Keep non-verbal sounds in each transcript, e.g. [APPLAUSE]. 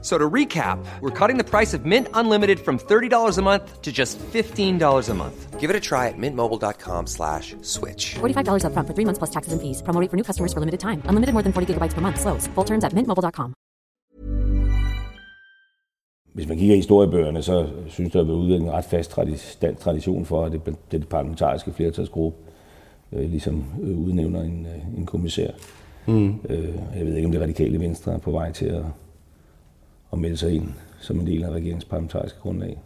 So to recap, we're cutting the price of Mint Unlimited from $30 a month to just $15 a month. Give it a try at mintmobile.com slash switch. $45 upfront for three months plus taxes and fees. Promo rate for new customers for limited time. Unlimited more than 40 gigabytes per month. Slows. Full terms at mintmobile.com. Hvis man kigger i historiebøgerne, så synes der at være udviklet en ret fast dansk tradition for, at det, det parlamentariske flertalsgruppe øh, ligesom øh, udnævner en, øh, en kommissær. Mm. Øh, jeg ved ikke, om det radikale venstre er på vej til at at melde sig ind som en del af regeringens parlamentariske grundlag.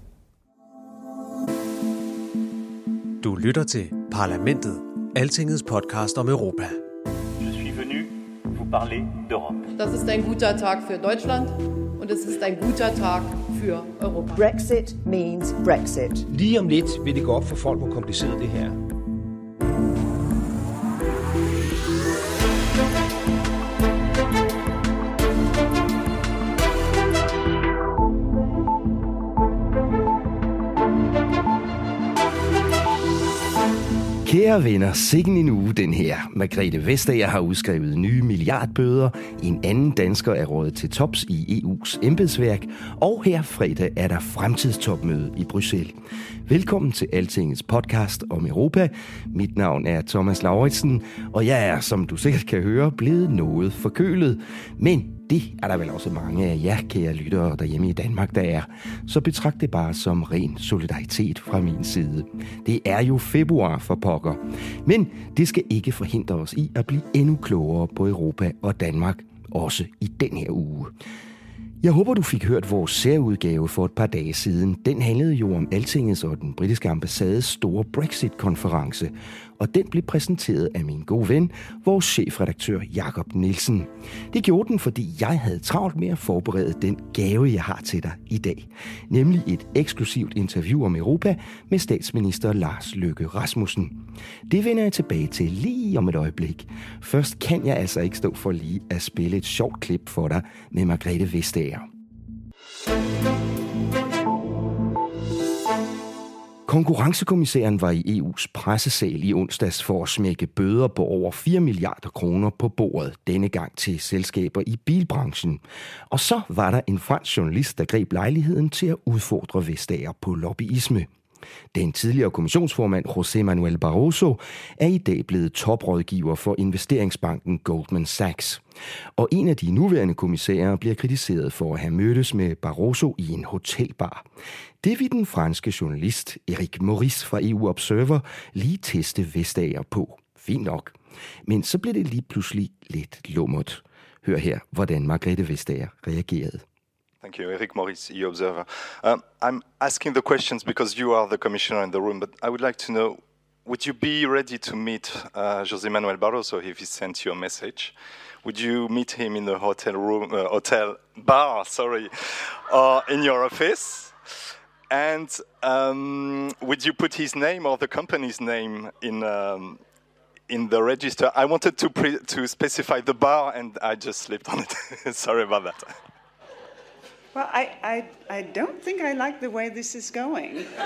Du lytter til Parlamentet, Altingets podcast om Europa. Je suis venu vous parler d'Europe. Das ist ein guter Tag für Deutschland und es ist ein guter Tag für Europa. Brexit means Brexit. Lige om lidt vil det gå op for folk, hvor kompliceret det her Kære venner, sikken en uge den her. Margrethe Vestager har udskrevet nye milliardbøder. En anden dansker er rådet til tops i EU's embedsværk. Og her fredag er der fremtidstopmøde i Bruxelles. Velkommen til Altingets podcast om Europa. Mit navn er Thomas Lauritsen, og jeg er, som du sikkert kan høre, blevet noget forkølet. Men det er der vel også mange af jer, kære lyttere derhjemme i Danmark, der er. Så betragt det bare som ren solidaritet fra min side. Det er jo februar for pokker. Men det skal ikke forhindre os i at blive endnu klogere på Europa og Danmark, også i den her uge. Jeg håber, du fik hørt vores særudgave for et par dage siden. Den handlede jo om Altingets og den britiske ambassades store Brexit-konference, og den blev præsenteret af min gode ven, vores chefredaktør Jakob Nielsen. Det gjorde den, fordi jeg havde travlt med at forberede den gave, jeg har til dig i dag. Nemlig et eksklusivt interview om Europa med statsminister Lars Løkke Rasmussen. Det vender jeg tilbage til lige om et øjeblik. Først kan jeg altså ikke stå for lige at spille et sjovt klip for dig med Margrethe Vestager. Konkurrencekommissæren var i EU's pressesal i onsdags for at smække bøder på over 4 milliarder kroner på bordet, denne gang til selskaber i bilbranchen. Og så var der en fransk journalist, der greb lejligheden til at udfordre Vestager på lobbyisme. Den tidligere kommissionsformand José Manuel Barroso er i dag blevet toprådgiver for investeringsbanken Goldman Sachs. Og en af de nuværende kommissærer bliver kritiseret for at have mødtes med Barroso i en hotelbar. Det vil den franske journalist Eric Maurice fra EU Observer lige teste Vestager på. Fint nok. Men så blev det lige pludselig lidt lummert. Hør her, hvordan Margrethe Vestager reagerede. Thank you, Eric Maurice, EU Observer. Um, I'm asking the questions because you are the commissioner in the room, but I would like to know would you be ready to meet uh, José Manuel Barroso if he sent you a message? Would you meet him in the hotel room, uh, hotel bar, sorry, or in your office? And um, would you put his name or the company's name in um, in the register? I wanted to to specify the bar, and I just slipped on it. [LAUGHS] sorry about that. Well, I, I, I don't think I like the way this is going. [LAUGHS]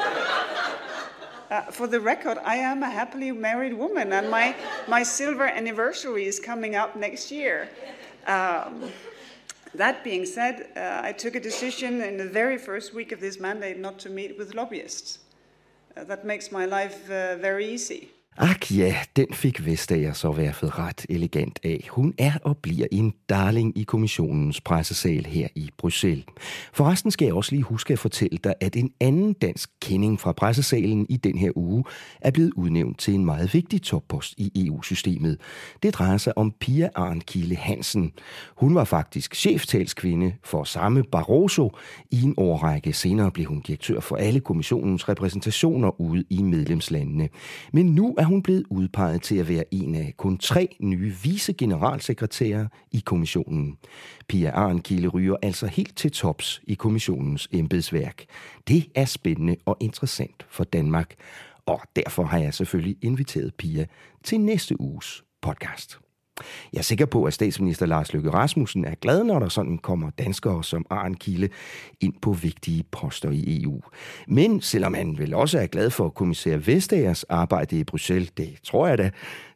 Uh, for the record, I am a happily married woman, and my, my silver anniversary is coming up next year. Um, that being said, uh, I took a decision in the very first week of this mandate not to meet with lobbyists. Uh, that makes my life uh, very easy. Ak ja, den fik Vestager så værfet ret elegant af. Hun er og bliver en darling i kommissionens pressesal her i Bruxelles. Forresten skal jeg også lige huske at fortælle dig, at en anden dansk kending fra pressesalen i den her uge er blevet udnævnt til en meget vigtig toppost i EU-systemet. Det drejer sig om Pia Arnkilde Hansen. Hun var faktisk cheftalskvinde for samme Barroso i en årrække. Senere blev hun direktør for alle kommissionens repræsentationer ude i medlemslandene. Men nu er hun blevet udpeget til at være en af kun tre nye vicegeneralsekretærer i kommissionen. Pia Arnkilde ryger altså helt til tops i kommissionens embedsværk. Det er spændende og interessant for Danmark, og derfor har jeg selvfølgelig inviteret Pia til næste uges podcast. Jeg er sikker på, at statsminister Lars Løkke Rasmussen er glad, når der sådan kommer danskere som Arne Kille ind på vigtige poster i EU. Men selvom han vel også er glad for kommissær Vestagers arbejde i Bruxelles, det tror jeg da,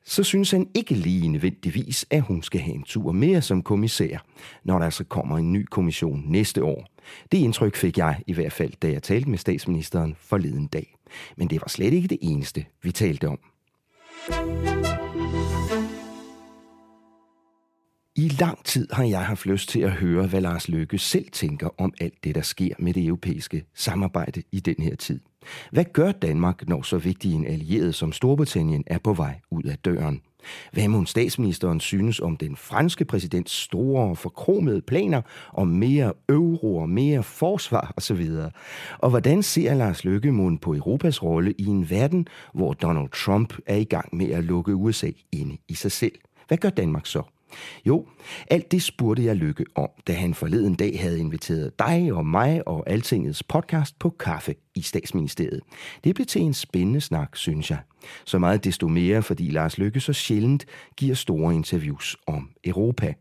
så synes han ikke lige nødvendigvis, at hun skal have en tur mere som kommissær, når der altså kommer en ny kommission næste år. Det indtryk fik jeg i hvert fald, da jeg talte med statsministeren forleden dag. Men det var slet ikke det eneste, vi talte om. I lang tid har jeg haft lyst til at høre, hvad Lars Løkke selv tænker om alt det, der sker med det europæiske samarbejde i den her tid. Hvad gør Danmark, når så vigtig en allieret som Storbritannien er på vej ud af døren? Hvad må statsministeren synes om den franske præsidents store og forkromede planer om mere euro og mere forsvar osv.? Og hvordan ser Lars Løkke på Europas rolle i en verden, hvor Donald Trump er i gang med at lukke USA inde i sig selv? Hvad gør Danmark så? Jo, alt det spurgte jeg Lykke om, da han forleden dag havde inviteret dig og mig og Altingets podcast på kaffe i statsministeriet. Det blev til en spændende snak, synes jeg. Så meget desto mere, fordi Lars Lykke så sjældent giver store interviews om Europa.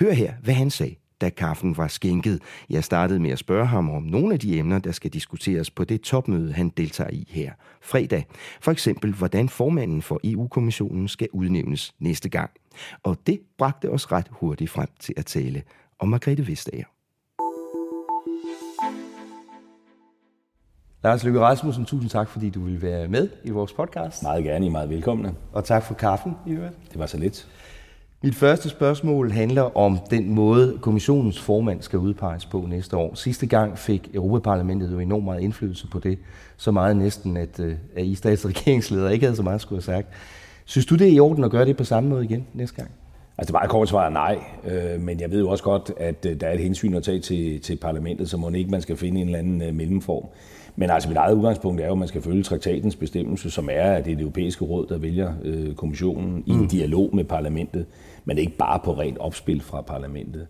Hør her, hvad han sagde da kaffen var skænket. Jeg startede med at spørge ham om nogle af de emner, der skal diskuteres på det topmøde, han deltager i her fredag. For eksempel, hvordan formanden for EU-kommissionen skal udnævnes næste gang. Og det bragte os ret hurtigt frem til at tale om Margrethe Vestager. Lars Løkke Rasmussen, tusind tak, fordi du vil være med i vores podcast. Meget gerne, I er meget velkomne. Og tak for kaffen, i øvrigt. Det var så lidt. Mit første spørgsmål handler om den måde, kommissionens formand skal udpeges på næste år. Sidste gang fik Europaparlamentet jo enormt meget indflydelse på det. Så meget næsten, at, øh, at I stats- regeringsledere ikke havde så meget skulle have sagt. Synes du, det er i orden at gøre det på samme måde igen næste gang? Altså det meget kort svar er nej, øh, men jeg ved jo også godt, at øh, der er et hensyn at tage til, til parlamentet, så må ikke man skal finde en eller anden øh, mellemform. Men altså mit eget udgangspunkt er jo, at man skal følge traktatens bestemmelse, som er, at det er det europæiske råd, der vælger øh, kommissionen i en mm. dialog med parlamentet men ikke bare på rent opspil fra parlamentet.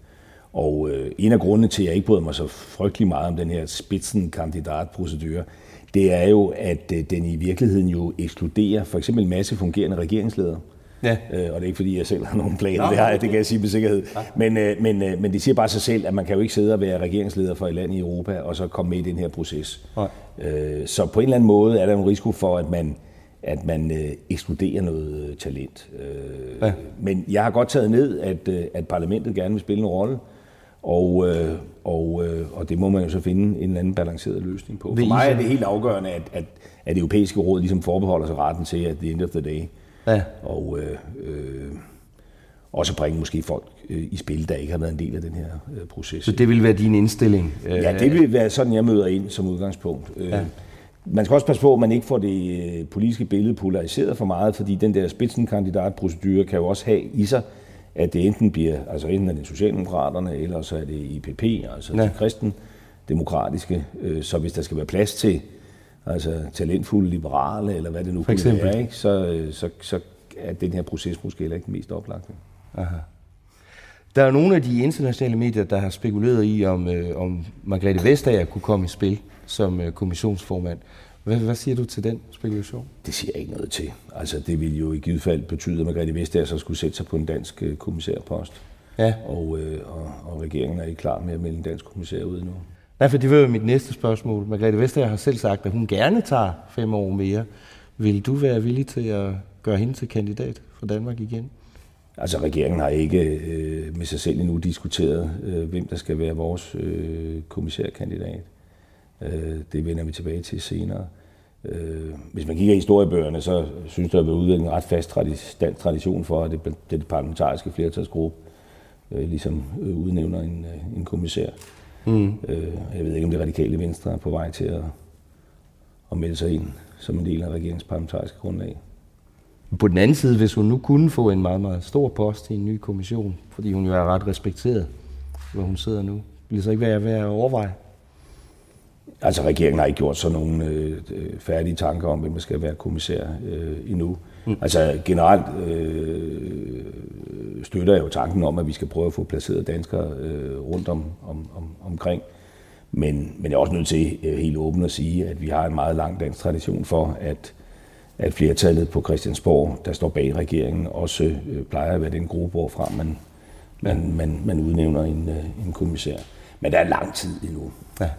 Og øh, en af grundene til, at jeg ikke bryder mig så frygtelig meget om den her spidsenkandidatprocedure, det er jo, at øh, den i virkeligheden jo ekskluderer for eksempel en masse fungerende regeringsledere. Ja. Øh, og det er ikke fordi, jeg selv har nogen planer, det, har, det kan jeg sige med sikkerhed. Ja. Men, øh, men, øh, men det siger bare sig selv, at man kan jo ikke sidde og være regeringsleder for et land i Europa, og så komme med i den her proces. Ja. Øh, så på en eller anden måde er der en risiko for, at man at man øh, ekskluderer noget øh, talent. Øh, ja. Men jeg har godt taget ned, at, øh, at parlamentet gerne vil spille en rolle, og, øh, og, øh, og det må man jo så finde en eller anden balanceret løsning på. For mig er det helt afgørende, at, at, at det europæiske råd ligesom forbeholder sig retten til, at the end of the day, ja. og øh, øh, også bringe måske folk øh, i spil, der ikke har været en del af den her øh, proces. Så det vil være din indstilling? Ja, det vil være sådan, jeg møder ind som udgangspunkt. Ja. Man skal også passe på, at man ikke får det øh, politiske billede polariseret for meget, fordi den der spidsenkandidatprocedure kan jo også have i sig, at det enten bliver, altså enten er det Socialdemokraterne, eller så er det IPP, altså ja. de kristendemokratiske. Øh, så hvis der skal være plads til altså talentfulde liberale, eller hvad det nu kunne være, ikke, så, øh, så, så er den her proces måske heller ikke den mest oplagte. Aha. Der er nogle af de internationale medier, der har spekuleret i, om, øh, om Margrethe Vestager kunne komme i spil som øh, kommissionsformand. Hvad, hvad siger du til den spekulation? Det siger jeg ikke noget til. Altså, det ville jo i givet fald betyde, at Margrethe Vestager så skulle sætte sig på en dansk øh, kommissærpost. Ja. Og, øh, og, og regeringen er ikke klar med at melde en dansk kommissær ud nu. Nej, for det var jo mit næste spørgsmål. Margrethe Vestager har selv sagt, at hun gerne tager fem år mere. Vil du være villig til at gøre hende til kandidat for Danmark igen? Altså regeringen har ikke øh, med sig selv endnu diskuteret, øh, hvem der skal være vores øh, kommissærkandidat. Øh, det vender vi tilbage til senere. Øh, hvis man kigger i historiebøgerne, så synes der at være udviklet en ret fast dansk tradition for, at det, det parlamentariske flertalsgruppe øh, ligesom øh, udnævner en, øh, en kommissær. Mm. Øh, jeg ved ikke, om det radikale venstre er på vej til at, at melde sig ind som en del af regeringens parlamentariske grundlag. På den anden side, hvis hun nu kunne få en meget, meget stor post i en ny kommission, fordi hun jo er ret respekteret, hvor hun sidder nu, ville det så ikke være værd at overveje? Altså regeringen har ikke gjort så nogle øh, færdige tanker om, hvem der skal være kommissær øh, endnu. Mm. Altså generelt øh, støtter jeg jo tanken om, at vi skal prøve at få placeret danskere øh, rundt om, om, om, omkring. Men, men jeg er også nødt til øh, helt åbent at sige, at vi har en meget lang dansk tradition for, at at flertallet på Christiansborg, der står bag regeringen, også øh, plejer at være den gruppe, hvorfra man, man, man, man udnævner en, øh, en kommissær. Men der er lang tid endnu. Ja.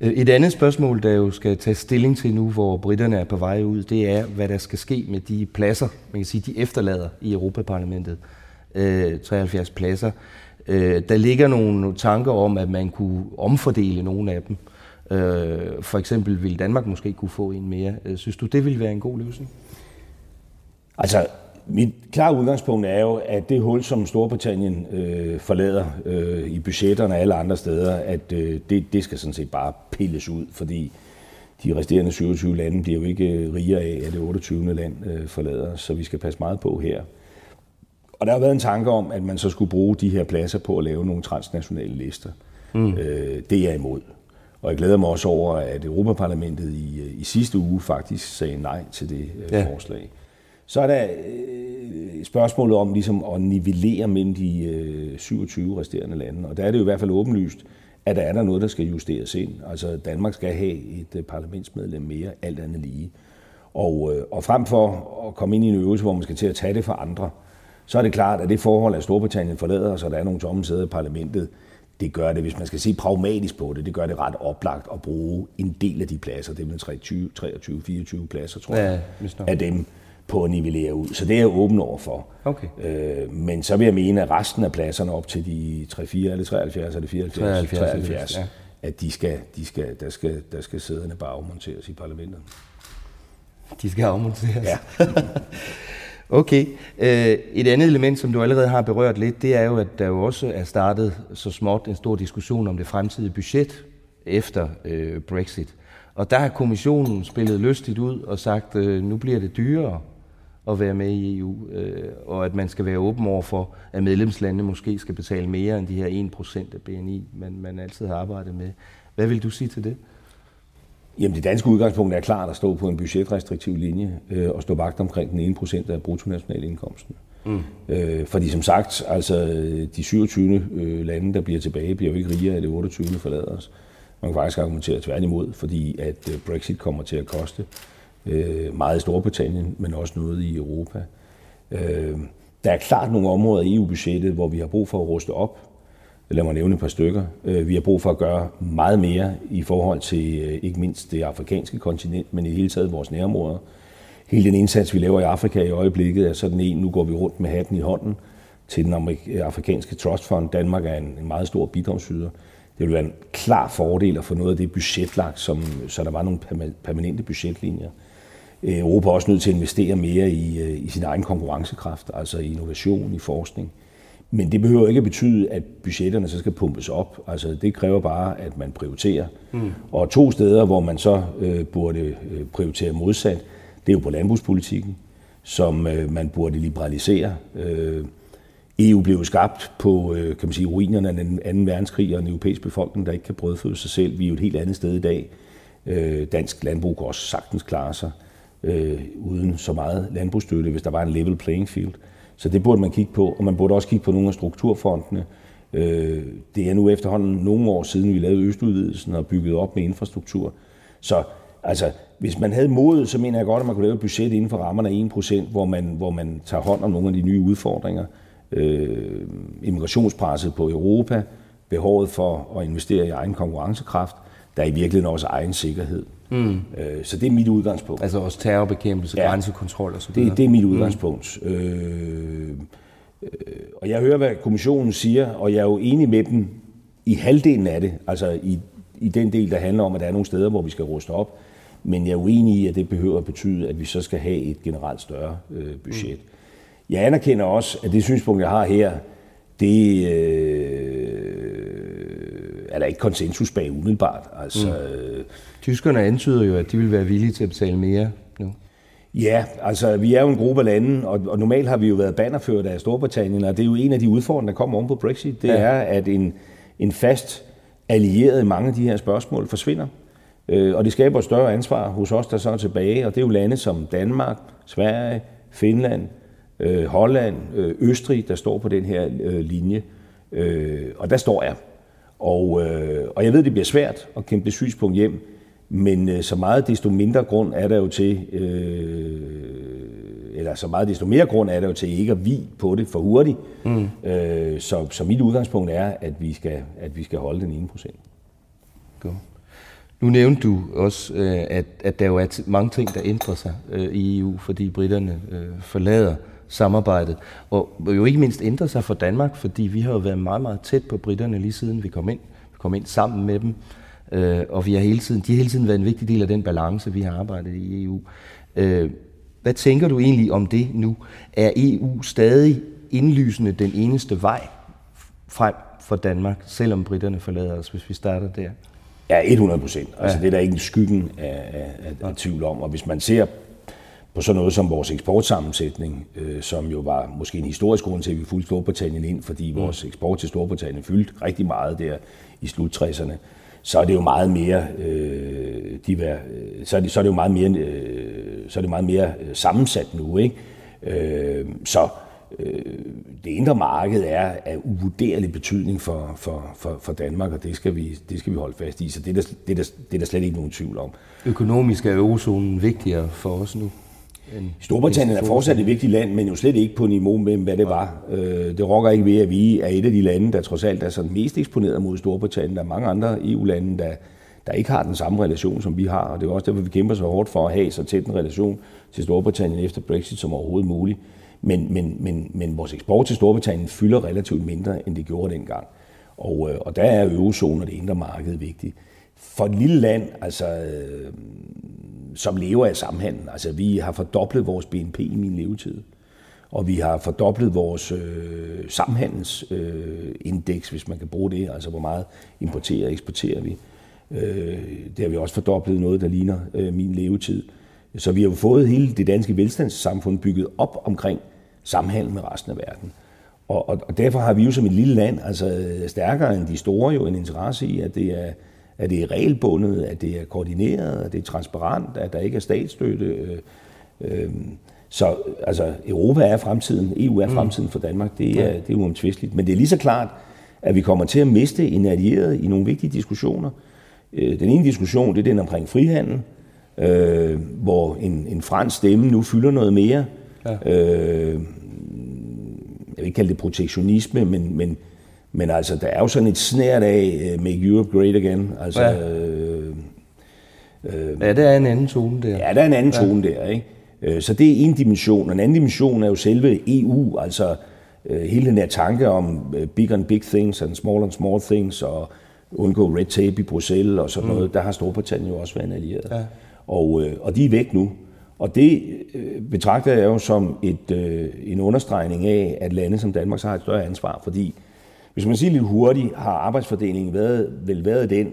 Øh, et andet spørgsmål, der jo skal tage stilling til nu, hvor britterne er på vej ud, det er, hvad der skal ske med de pladser, man kan sige, de efterlader i Europaparlamentet. Øh, 73 pladser. Øh, der ligger nogle tanker om, at man kunne omfordele nogle af dem. Øh, for eksempel vil Danmark måske kunne få en mere. Øh, synes du, det ville være en god løsning? Altså, mit klare udgangspunkt er jo, at det hul, som Storbritannien øh, forlader øh, i budgetterne og alle andre steder, at øh, det, det skal sådan set bare pilles ud, fordi de resterende 27 lande bliver jo ikke rigere af, at det 28. land øh, forlader, så vi skal passe meget på her. Og der har været en tanke om, at man så skulle bruge de her pladser på at lave nogle transnationale lister. Mm. Øh, det er jeg imod. Og jeg glæder mig også over, at Europaparlamentet i, i sidste uge faktisk sagde nej til det øh, ja. forslag. Så er der øh, spørgsmålet om ligesom at nivellere mellem de øh, 27 resterende lande. Og der er det jo i hvert fald åbenlyst, at der er der noget, der skal justeres ind. Altså Danmark skal have et øh, parlamentsmedlem mere, alt andet lige. Og, øh, og frem for at komme ind i en øvelse, hvor man skal til at tage det for andre, så er det klart, at det forhold, at Storbritannien forlader, så der er nogle tomme sæder i parlamentet, det gør det, hvis man skal se pragmatisk på det, det gør det ret oplagt at bruge en del af de pladser, det er 23, 23 24 pladser, tror jeg, ja, af dem på at nivellere ud. Så det er jeg åben over for. Okay. Øh, men så vil jeg mene, at resten af pladserne op til de 3, 4 eller 73 eller 74, 73, 73 ja. at de skal, de skal, der, skal, der skal sæderne bare afmonteres i parlamentet. De skal afmonteres? Ja. [LAUGHS] Okay. Øh, et andet element, som du allerede har berørt lidt, det er jo, at der jo også er startet så småt en stor diskussion om det fremtidige budget efter øh, Brexit. Og der har kommissionen spillet lystigt ud og sagt, øh, nu bliver det dyrere at være med i EU, og at man skal være åben over for, at medlemslandene måske skal betale mere end de her 1% af BNI, man, man altid har arbejdet med. Hvad vil du sige til det? Jamen det danske udgangspunkt er klart at stå på en budgetrestriktiv linje øh, og stå vagt omkring den 1% af bruttonationalindkomsten. Mm. Øh, fordi som sagt, altså de 27 øh, lande, der bliver tilbage, bliver jo ikke rigere af det 28. forlader os. Man kan faktisk argumentere tværtimod, fordi at øh, Brexit kommer til at koste øh, meget i Storbritannien, men også noget i Europa. Øh, der er klart nogle områder i EU-budgettet, hvor vi har brug for at ruste op. Lad mig nævne et par stykker. Øh, vi har brug for at gøre meget mere i forhold til øh, ikke mindst det afrikanske kontinent, men i hele taget vores nærområder. Hele den indsats, vi laver i Afrika i øjeblikket, er sådan en, nu går vi rundt med hatten i hånden til den øh, afrikanske trust fund. Danmark er en, meget stor bidragsyder. Det vil være en klar fordel at få noget af det budgetlagt, som, så der var nogle permanente budgetlinjer. Europa er også nødt til at investere mere i, øh, i sin egen konkurrencekraft, altså i innovation, i forskning. Men det behøver ikke at betyde, at budgetterne så skal pumpes op. Altså, det kræver bare, at man prioriterer. Mm. Og to steder, hvor man så øh, burde øh, prioritere modsat, det er jo på landbrugspolitikken, som øh, man burde liberalisere. Øh, EU blev skabt på øh, kan man sige, ruinerne af den 2. verdenskrig og en europæisk befolkning, der ikke kan brødføde sig selv. Vi er jo et helt andet sted i dag. Øh, dansk landbrug kan også sagtens klare sig øh, Øh, uden så meget landbrugsstøtte, hvis der var en level playing field. Så det burde man kigge på, og man burde også kigge på nogle af strukturfondene. Øh, det er nu efterhånden nogle år siden, vi lavede Østudvidelsen og bygget op med infrastruktur. Så altså, hvis man havde modet, så mener jeg godt, at man kunne lave et budget inden for rammerne af 1%, hvor man, hvor man tager hånd om nogle af de nye udfordringer. Øh, immigrationspresset på Europa, behovet for at investere i egen konkurrencekraft, der er i virkeligheden også egen sikkerhed. Mm. Øh, så det er mit udgangspunkt. Altså også terrorbekæmpelse, ja. grænsekontrol og så videre. Det, det er mit mm. udgangspunkt. Mm. Øh, øh, og jeg hører, hvad kommissionen siger, og jeg er jo enig med dem i halvdelen af det, altså i, i den del, der handler om, at der er nogle steder, hvor vi skal ruste op. Men jeg er uenig i, at det behøver at betyde, at vi så skal have et generelt større øh, budget. Mm. Jeg anerkender også, at det synspunkt, jeg har her, det øh, er der ikke konsensus bag umiddelbart. Altså, mm. Tyskerne antyder jo, at de vil være villige til at betale mere nu. Ja, altså vi er jo en gruppe af lande, og, og normalt har vi jo været bannerført af Storbritannien, og det er jo en af de udfordringer, der kommer oven på Brexit, det ja. er, at en, en fast allieret i mange af de her spørgsmål forsvinder. Øh, og det skaber et større ansvar hos os, der så er tilbage, og det er jo lande som Danmark, Sverige, Finland, øh, Holland, øh, Østrig, der står på den her øh, linje. Øh, og der står jeg. Og, øh, og jeg ved, det bliver svært at kæmpe det synspunkt hjem, Men øh, så meget desto mindre grund er der jo til, øh, eller så meget desto mere grund er der jo til ikke at vi på det for hurtigt. Mm. Øh, så, så mit udgangspunkt er, at vi skal, at vi skal holde den 1 procent. Godt. Nu nævnte du også, øh, at, at der jo er mange ting, der ændrer sig øh, i EU, fordi britterne øh, forlader samarbejdet. Og jo ikke mindst ændrer sig for Danmark, fordi vi har jo været meget, meget tæt på britterne lige siden vi kom ind. Vi kom ind sammen med dem, og vi har hele tiden, de har hele tiden været en vigtig del af den balance, vi har arbejdet i EU. Hvad tænker du egentlig om det nu? Er EU stadig indlysende den eneste vej frem for Danmark, selvom britterne forlader os, hvis vi starter der? Ja, 100 procent. Altså, ja. det er der ikke en skyggen af, af, af tvivl om. Og hvis man ser på sådan noget som vores eksportsammensætning, øh, som jo var måske en historisk grund til, at vi fulgte Storbritannien ind, fordi mm. vores eksport til Storbritannien fyldte rigtig meget der i slut 60'erne, så er det jo meget mere, øh, de var, så, er det, så er det jo meget mere, øh, så er det meget mere øh, sammensat nu, ikke? Øh, så øh, det indre marked er af uvurderlig betydning for, for, for, for Danmark, og det skal, vi, det skal vi holde fast i. Så det er, der, det, er der, det er der slet ikke nogen tvivl om. Økonomisk er eurozonen vigtigere for os nu? Storbritannien er fortsat et vigtigt land, men jo slet ikke på niveau med, hvad det var. Øh, det rokker ikke ved, at vi er et af de lande, der trods alt er sådan mest eksponeret mod Storbritannien. Der er mange andre EU-lande, der, der ikke har den samme relation, som vi har, og det er også derfor, vi kæmper så hårdt for at have så tæt en relation til Storbritannien efter Brexit som overhovedet muligt. Men, men, men, men vores eksport til Storbritannien fylder relativt mindre, end det gjorde dengang. Og, øh, og der er eurozonen og det indre marked vigtigt. For et lille land, altså, øh, som lever af samhandel, altså vi har fordoblet vores BNP i min levetid, og vi har fordoblet vores øh, samhandelsindeks, øh, hvis man kan bruge det, altså hvor meget importerer og eksporterer vi. Øh, det har vi også fordoblet noget, der ligner øh, min levetid. Så vi har jo fået hele det danske velstandssamfund bygget op omkring samhandel med resten af verden. Og, og, og derfor har vi jo som et lille land, altså stærkere end de store, jo en interesse i, at det er, at det er regelbundet, at det er koordineret, at det er transparent, at der ikke er statsstøtte. Øh, øh, så altså, Europa er fremtiden, EU er mm. fremtiden for Danmark, det er, det er uomtvisteligt. Men det er lige så klart, at vi kommer til at miste en allieret i nogle vigtige diskussioner. Øh, den ene diskussion, det er den omkring frihandel, øh, hvor en, en fransk stemme nu fylder noget mere. Ja. Øh, jeg vil ikke kalde det protektionisme, men, men, men altså, der er jo sådan et snært af uh, Make Europe Great Again. Altså, ja. Øh, øh, ja, der er en anden tone der. Ja, der er en anden ja. tone der, ikke? Øh, så det er en dimension. Og en anden dimension er jo selve EU, altså øh, hele den her tanke om big and big things and small and small things, og undgå red tape i Bruxelles og sådan mm. noget. Der har Storbritannien jo også været en allieret. Ja. Og, og de er væk nu. Og det betragter jeg jo som et, en understregning af, at lande som Danmark så har et større ansvar. Fordi, hvis man siger lidt hurtigt, har arbejdsfordelingen været, vel været den,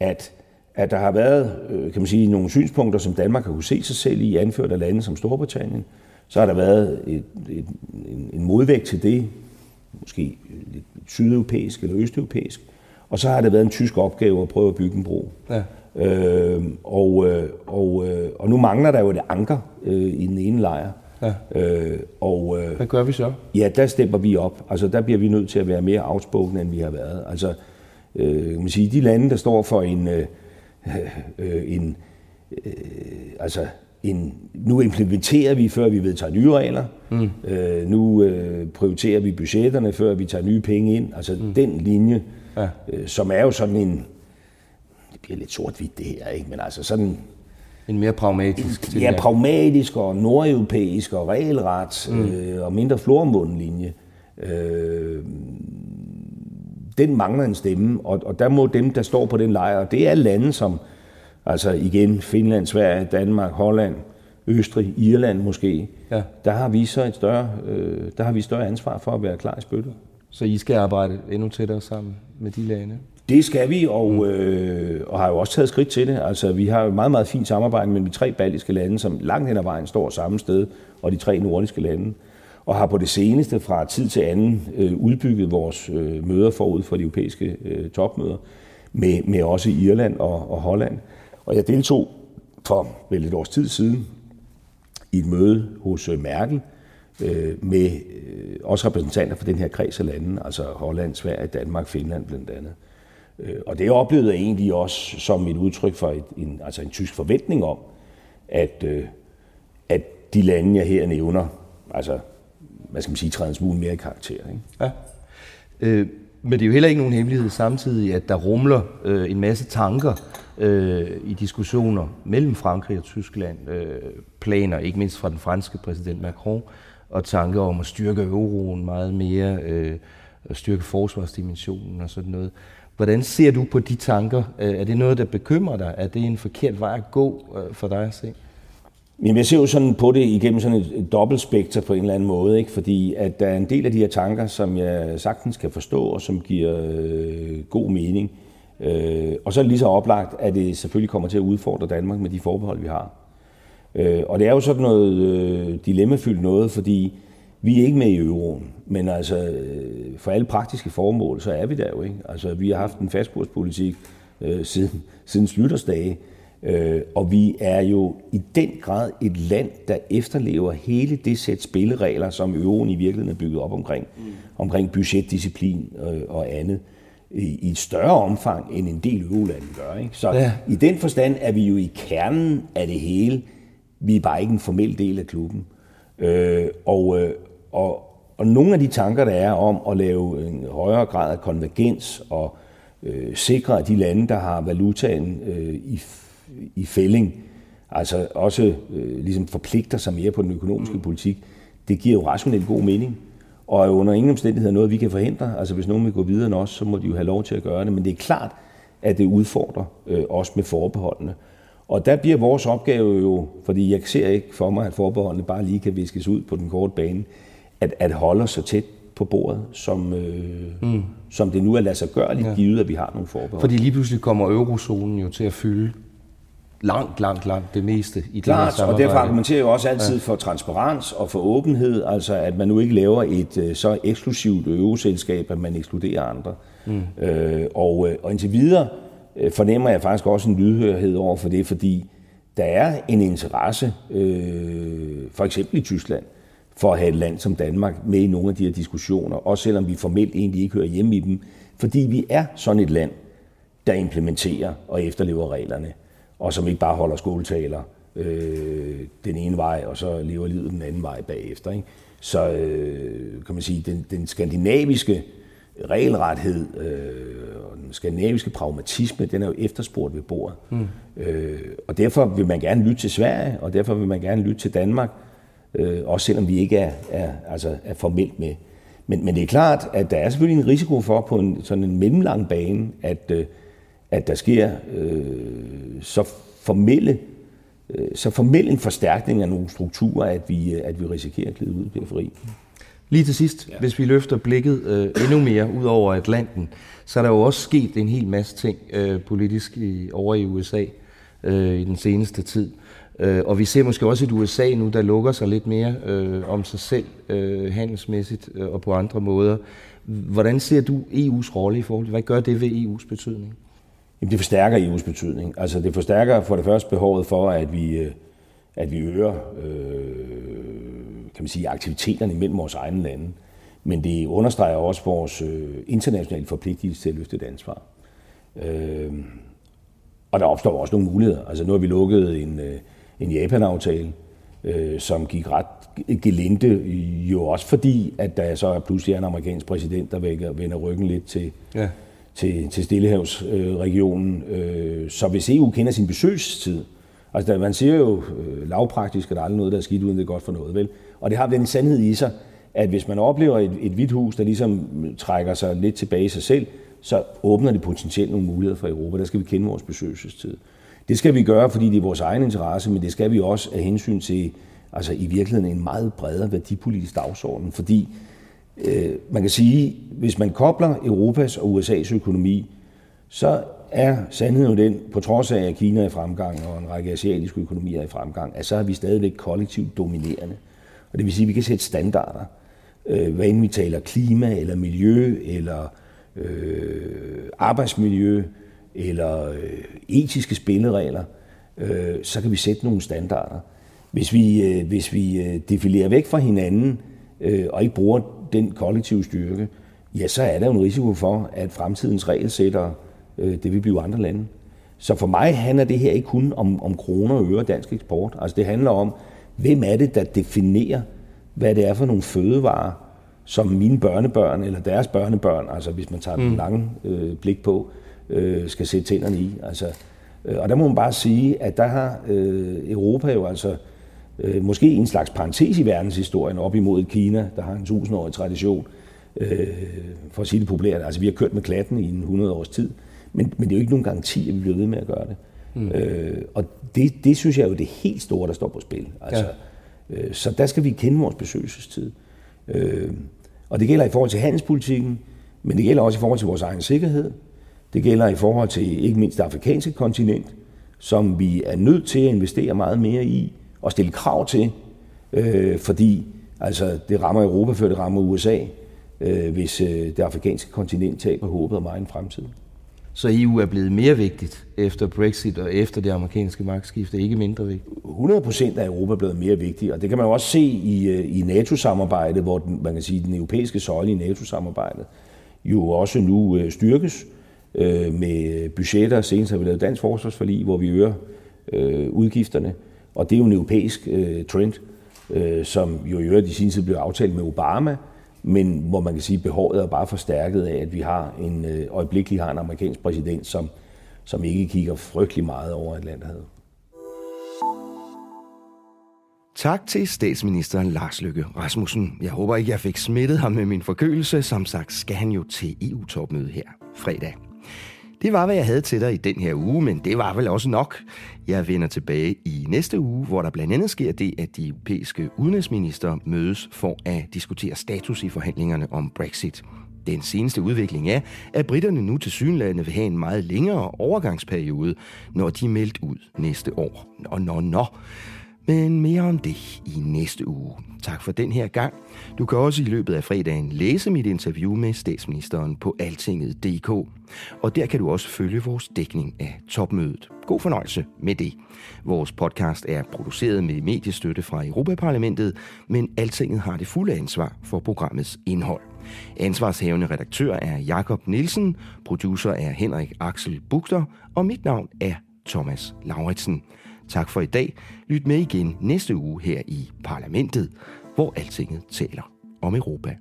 at, at der har været øh, kan man sige, nogle synspunkter, som Danmark har kunne se sig selv i, anført af lande som Storbritannien. Så har der været et, et, en, en modvægt til det, måske lidt sydeuropæisk eller østeuropæisk. Og så har der været en tysk opgave at prøve at bygge en bro. Ja. Øh, og, og, øh, og nu mangler der jo et anker øh, i den ene lejr. Ja. Øh, og, øh, Hvad gør vi så? Ja, der stepper vi op. Altså, der bliver vi nødt til at være mere afspåkne, end vi har været. Altså, øh, man sige, de lande, der står for en, øh, øh, en øh, altså, en, nu implementerer vi, før vi vedtager nye regler. Mm. Øh, nu øh, prioriterer vi budgetterne, før vi tager nye penge ind. Altså mm. den linje, ja. øh, som er jo sådan en, bliver lidt sort-hvidt det her, ikke? men altså sådan... En mere pragmatisk... En, ja, pragmatisk og nordeuropæisk og regelret mm. øh, og mindre flormundlinje. Øh, den mangler en stemme, og, og der må dem, der står på den lejr, det er lande som, altså igen, Finland, Sverige, Danmark, Holland, Østrig, Irland måske, ja. der har vi så et større, øh, der har vi større ansvar for at være klar i spyttet. Så I skal arbejde endnu tættere sammen med de lande? Det skal vi, og, øh, og har jo også taget skridt til det. Altså, vi har jo meget, meget fint samarbejde med de tre baltiske lande, som langt hen ad vejen står samme sted, og de tre nordiske lande. Og har på det seneste fra tid til anden øh, udbygget vores øh, møder forud for de europæiske øh, topmøder, med, med også Irland og, og Holland. Og jeg deltog for vel et års tid siden i et møde hos øh, Merkel, øh, med øh, også repræsentanter for den her kreds af lande, altså Holland, Sverige, Danmark, Finland blandt andet. Øh, og det oplevede jeg egentlig også som et udtryk for et, en, altså en tysk forventning om, at, øh, at de lande, jeg her nævner, altså, hvad skal man sige, træder en smule mere i karakter. Ikke? Ja. Øh, men det er jo heller ikke nogen hemmelighed samtidig, at der rumler øh, en masse tanker øh, i diskussioner mellem Frankrig og Tyskland. Øh, planer, ikke mindst fra den franske præsident Macron, og tanker om at styrke euroen meget mere, øh, styrke forsvarsdimensionen og sådan noget. Hvordan ser du på de tanker? Øh, er det noget, der bekymrer dig? Er det en forkert vej at gå øh, for dig at se? Jamen, jeg ser jo sådan på det igennem sådan et, et dobbeltspekter på en eller anden måde, ikke? fordi at der er en del af de her tanker, som jeg sagtens kan forstå, og som giver øh, god mening. Øh, og så er det lige så oplagt, at det selvfølgelig kommer til at udfordre Danmark med de forbehold, vi har. Øh, og det er jo sådan noget øh, dilemmafyldt noget, fordi vi er ikke med i euroen, men altså øh, for alle praktiske formål, så er vi der jo ikke. Altså vi har haft en fastkurspolitik øh, siden, siden Slytters øh, og vi er jo i den grad et land, der efterlever hele det sæt spilleregler, som euroen i virkeligheden er bygget op omkring, mm. omkring budgetdisciplin øh, og andet, i, i et større omfang, end en del eurolande gør. Ikke? Så ja. i den forstand er vi jo i kernen af det hele. Vi er bare ikke en formel del af klubben. Øh, og, øh, og, og nogle af de tanker, der er om at lave en højere grad af konvergens og øh, sikre, at de lande, der har valutaen øh, i, i fælling, altså også øh, ligesom forpligter sig mere på den økonomiske mm. politik, det giver jo rationelt god mening. Og er under ingen omstændigheder noget, vi kan forhindre. Altså hvis nogen vil gå videre end os, så må de jo have lov til at gøre det. Men det er klart, at det udfordrer øh, os med forbeholdene. Og der bliver vores opgave jo, fordi jeg ser ikke for mig, at forbeholdene bare lige kan viskes ud på den korte bane, at, at holde os så tæt på bordet, som, øh, mm. som det nu er lade sig gøre, lige ja. givet, at vi har nogle forbehold. Fordi lige pludselig kommer eurozonen jo til at fylde langt, langt, langt det meste i Klart, det og derfor argumenterer jeg jo også altid ja. for transparens og for åbenhed, altså at man nu ikke laver et uh, så eksklusivt øveselskab, at man ekskluderer andre. Mm. Øh, og, øh, og indtil videre øh, fornemmer jeg faktisk også en lydhørhed over for det, fordi der er en interesse, øh, for eksempel i Tyskland, for at have et land som Danmark med i nogle af de her diskussioner, også selvom vi formelt egentlig ikke hører hjemme i dem, fordi vi er sådan et land, der implementerer og efterlever reglerne, og som ikke bare holder skoletaler øh, den ene vej, og så lever livet den anden vej bagefter. Ikke? Så øh, kan man sige, den, den skandinaviske regelrethed øh, og den skandinaviske pragmatisme, den er jo efterspurgt ved bordet. Mm. Øh, og derfor vil man gerne lytte til Sverige, og derfor vil man gerne lytte til Danmark, øh, også selvom vi ikke er, er, altså er formelt med. Men, men det er klart, at der er selvfølgelig en risiko for på en sådan en mellemlang bane, at, øh, at der sker øh, så formelle øh, så formel en forstærkning af nogle strukturer, at vi, at vi risikerer at glide ud i periferi. Lige til sidst, ja. hvis vi løfter blikket øh, endnu mere ud over Atlanten, så er der jo også sket en hel masse ting øh, politisk i, over i USA øh, i den seneste tid. Øh, og vi ser måske også et USA nu, der lukker sig lidt mere øh, om sig selv øh, handelsmæssigt øh, og på andre måder. Hvordan ser du EU's rolle i forhold til, hvad gør det ved EU's betydning? Jamen, det forstærker EU's betydning. Altså, det forstærker for det første behovet for, at vi, øh, at vi øger øh, kan man sige, aktiviteterne mellem vores egne lande. Men det understreger også vores øh, internationale forpligtelse til at løfte et ansvar. Øh, og der opstår også nogle muligheder. Altså, nu har vi lukket en, øh, en Japan-aftale, øh, som gik ret gelinde, jo også fordi, at der så pludselig er en amerikansk præsident, der vender ryggen lidt til, ja til, til Stillehavsregionen. Øh, så hvis EU kender sin besøgstid, altså man siger jo øh, lavpraktisk, at der er aldrig noget, der er skidt, uden det er godt for noget, vel? Og det har den sandhed i sig, at hvis man oplever et, et hvidt hus, der ligesom trækker sig lidt tilbage i sig selv, så åbner det potentielt nogle muligheder for Europa. Der skal vi kende vores besøgelsestid. Det skal vi gøre, fordi det er vores egen interesse, men det skal vi også af hensyn til altså i virkeligheden en meget bredere værdipolitisk dagsorden, fordi Øh, man kan sige, hvis man kobler Europas og USA's økonomi, så er sandheden jo den, på trods af at Kina er i fremgang og en række asiatiske økonomier er i fremgang, at så er vi stadigvæk kollektivt dominerende. Og det vil sige, at vi kan sætte standarder, øh, hvad end vi taler klima eller miljø eller øh, arbejdsmiljø eller øh, etiske spilleregler, øh, så kan vi sætte nogle standarder. Hvis vi, øh, hvis vi øh, defilerer væk fra hinanden øh, og ikke bruger den kollektive styrke, ja, så er der jo en risiko for, at fremtidens regelsættere Øh, det vil blive andre lande. Så for mig handler det her ikke kun om, om kroner og øre dansk eksport. Altså det handler om, hvem er det, der definerer, hvad det er for nogle fødevarer, som mine børnebørn eller deres børnebørn, altså hvis man tager mm. den lange øh, blik på, øh, skal sætte tænderne i. Altså, øh, og der må man bare sige, at der har øh, Europa jo altså øh, måske en slags parentes i verdenshistorien op imod Kina, der har en tusindårig tradition, øh, for at sige det populært. Altså vi har kørt med klatten i en 100 års tid, men, men det er jo ikke nogen garanti, at vi bliver ved med at gøre det. Mm. Øh, og det, det synes jeg er jo det helt store, der står på spil. Altså, ja. øh, så der skal vi kende vores besøgelsestid. Øh, og det gælder i forhold til handelspolitikken, men det gælder også i forhold til vores egen sikkerhed. Det gælder i forhold til ikke mindst det afrikanske kontinent, som vi er nødt til at investere meget mere i og stille krav til, øh, fordi altså, det rammer Europa, før det rammer USA, øh, hvis øh, det afrikanske kontinent taber håbet om egen fremtid. Så EU er blevet mere vigtigt efter Brexit og efter det amerikanske magtskifte, ikke mindre vigtigt? 100 procent er Europa blevet mere vigtigt, og det kan man jo også se i, øh, i NATO-samarbejdet, hvor den, man kan sige, den europæiske søjle i NATO-samarbejdet jo også nu øh, styrkes øh, med budgetter. Senest har vi lavet dansk forsvarsforlig, hvor vi øger øh, udgifterne, og det er jo en europæisk øh, trend, øh, som jo i øvrigt i sin tid blev aftalt med Obama, men hvor man kan sige, at behovet er bare forstærket af, at vi har en øh, øjeblikkelig har en amerikansk præsident, som, som ikke kigger frygtelig meget over Atlanterhavet. Tak til statsminister Lars Løkke Rasmussen. Jeg håber ikke, jeg fik smittet ham med min forkølelse. Som sagt skal han jo til EU-topmøde her fredag. Det var, hvad jeg havde til dig i den her uge, men det var vel også nok. Jeg vender tilbage i næste uge, hvor der blandt andet sker det, at de europæiske udenrigsminister mødes for at diskutere status i forhandlingerne om Brexit. Den seneste udvikling er, at britterne nu til synlande vil have en meget længere overgangsperiode, når de er meldt ud næste år. Nå, nå, nå. Men mere om det i næste uge. Tak for den her gang. Du kan også i løbet af fredagen læse mit interview med statsministeren på altinget.dk. Og der kan du også følge vores dækning af topmødet. God fornøjelse med det. Vores podcast er produceret med mediestøtte fra Europaparlamentet, men Altinget har det fulde ansvar for programmets indhold. Ansvarshavende redaktør er Jakob Nielsen, producer er Henrik Axel Bugter, og mit navn er Thomas Lauritsen. Tak for i dag. Lyt med igen næste uge her i Parlamentet, hvor Altinget taler om Europa.